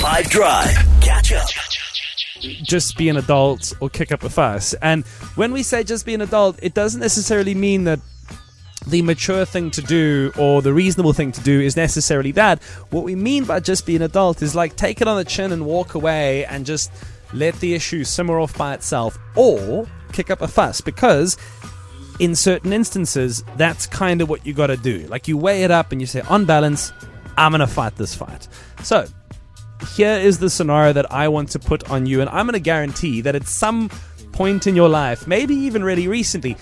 5 Drive. Catch up. just be an adult or kick up a fuss. And when we say just be an adult, it doesn't necessarily mean that the mature thing to do or the reasonable thing to do is necessarily that. What we mean by just be an adult is like take it on the chin and walk away and just let the issue simmer off by itself or kick up a fuss because in certain instances that's kind of what you got to do. Like you weigh it up and you say on balance, I'm going to fight this fight. So, here is the scenario that I want to put on you, and I'm going to guarantee that at some point in your life, maybe even really recently,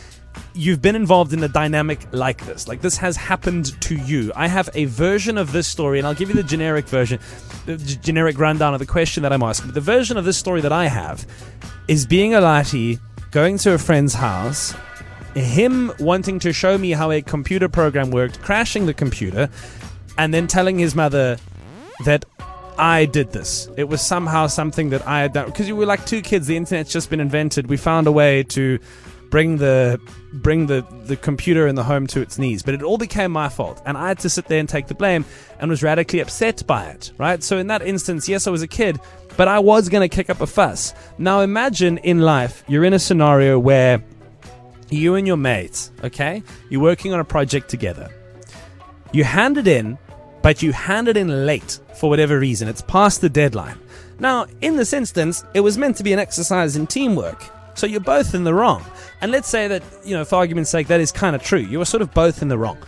you've been involved in a dynamic like this. Like this has happened to you. I have a version of this story, and I'll give you the generic version, the generic rundown of the question that I'm asking. But the version of this story that I have is being a laddie, going to a friend's house, him wanting to show me how a computer program worked, crashing the computer, and then telling his mother that I did this. It was somehow something that I had done because we were like two kids. The internet's just been invented. We found a way to bring the bring the the computer in the home to its knees, but it all became my fault, and I had to sit there and take the blame, and was radically upset by it. Right. So in that instance, yes, I was a kid, but I was going to kick up a fuss. Now imagine in life you're in a scenario where you and your mates, okay, you're working on a project together. You hand it in, but you hand it in late for whatever reason. It's past the deadline. Now, in this instance, it was meant to be an exercise in teamwork. So you're both in the wrong. And let's say that, you know, for argument's sake, that is kind of true. You are sort of both in the wrong.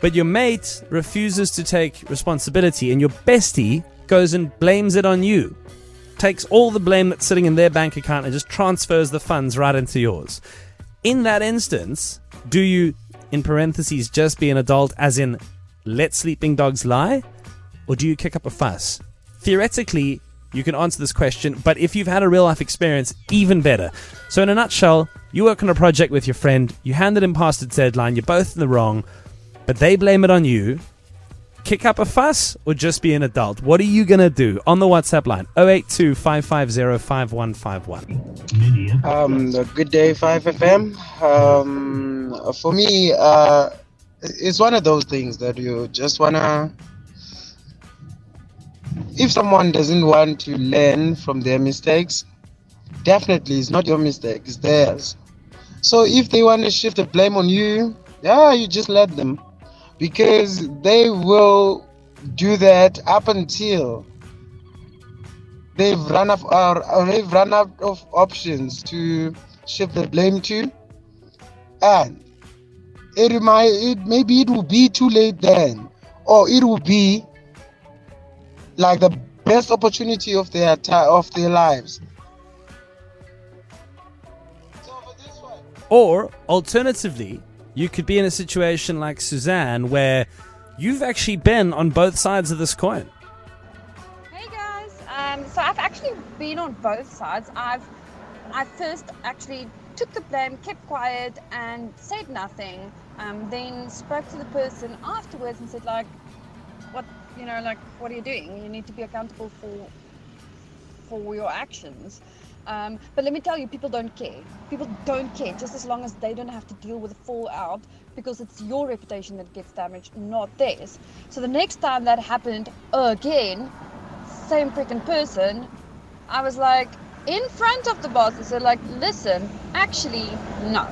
But your mate refuses to take responsibility, and your bestie goes and blames it on you. Takes all the blame that's sitting in their bank account and just transfers the funds right into yours. In that instance, do you, in parentheses, just be an adult, as in let sleeping dogs lie? Or do you kick up a fuss? Theoretically, you can answer this question, but if you've had a real life experience, even better. So, in a nutshell, you work on a project with your friend, you hand it in past its deadline, you're both in the wrong, but they blame it on you. Kick up a fuss or just be an adult? What are you going to do? On the WhatsApp line 082 550 5151. Um, Good Day 5FM. Um, for me, uh, it's one of those things that you just wanna. If someone doesn't want to learn from their mistakes, definitely it's not your mistake, it's theirs. So if they want to shift the blame on you, yeah, you just let them, because they will do that up until they've run out or, they've run out of options to shift the blame to, and it might it maybe it will be too late then, or it will be like the best opportunity of their ti of their lives. Or alternatively, you could be in a situation like Suzanne where you've actually been on both sides of this coin. Hey guys, um, so I've actually been on both sides. I've I first actually took the blame, kept quiet, and said nothing. Um, then spoke to the person afterwards and said like, "What you know, like what are you doing? You need to be accountable for for your actions." Um, but let me tell you, people don't care. People don't care just as long as they don't have to deal with the fallout because it's your reputation that gets damaged, not theirs. So the next time that happened again, same freaking person, I was like, in front of the boss, I said, like, listen, actually, no.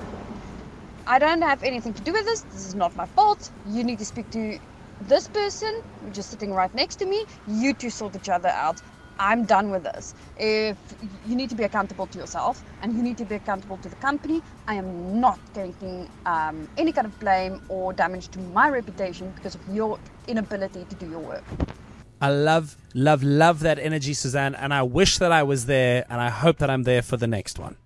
I don't have anything to do with this. This is not my fault. You need to speak to this person, which is sitting right next to me. You two sort each other out. I'm done with this. If you need to be accountable to yourself and you need to be accountable to the company, I am not taking um, any kind of blame or damage to my reputation because of your inability to do your work. I love, love, love that energy, Suzanne, and I wish that I was there, and I hope that I'm there for the next one.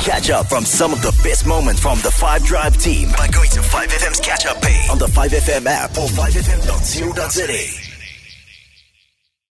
Catch up from some of the best moments from the 5 Drive team by going to 5FM's catch up page on the 5FM app or 5FM.co.za.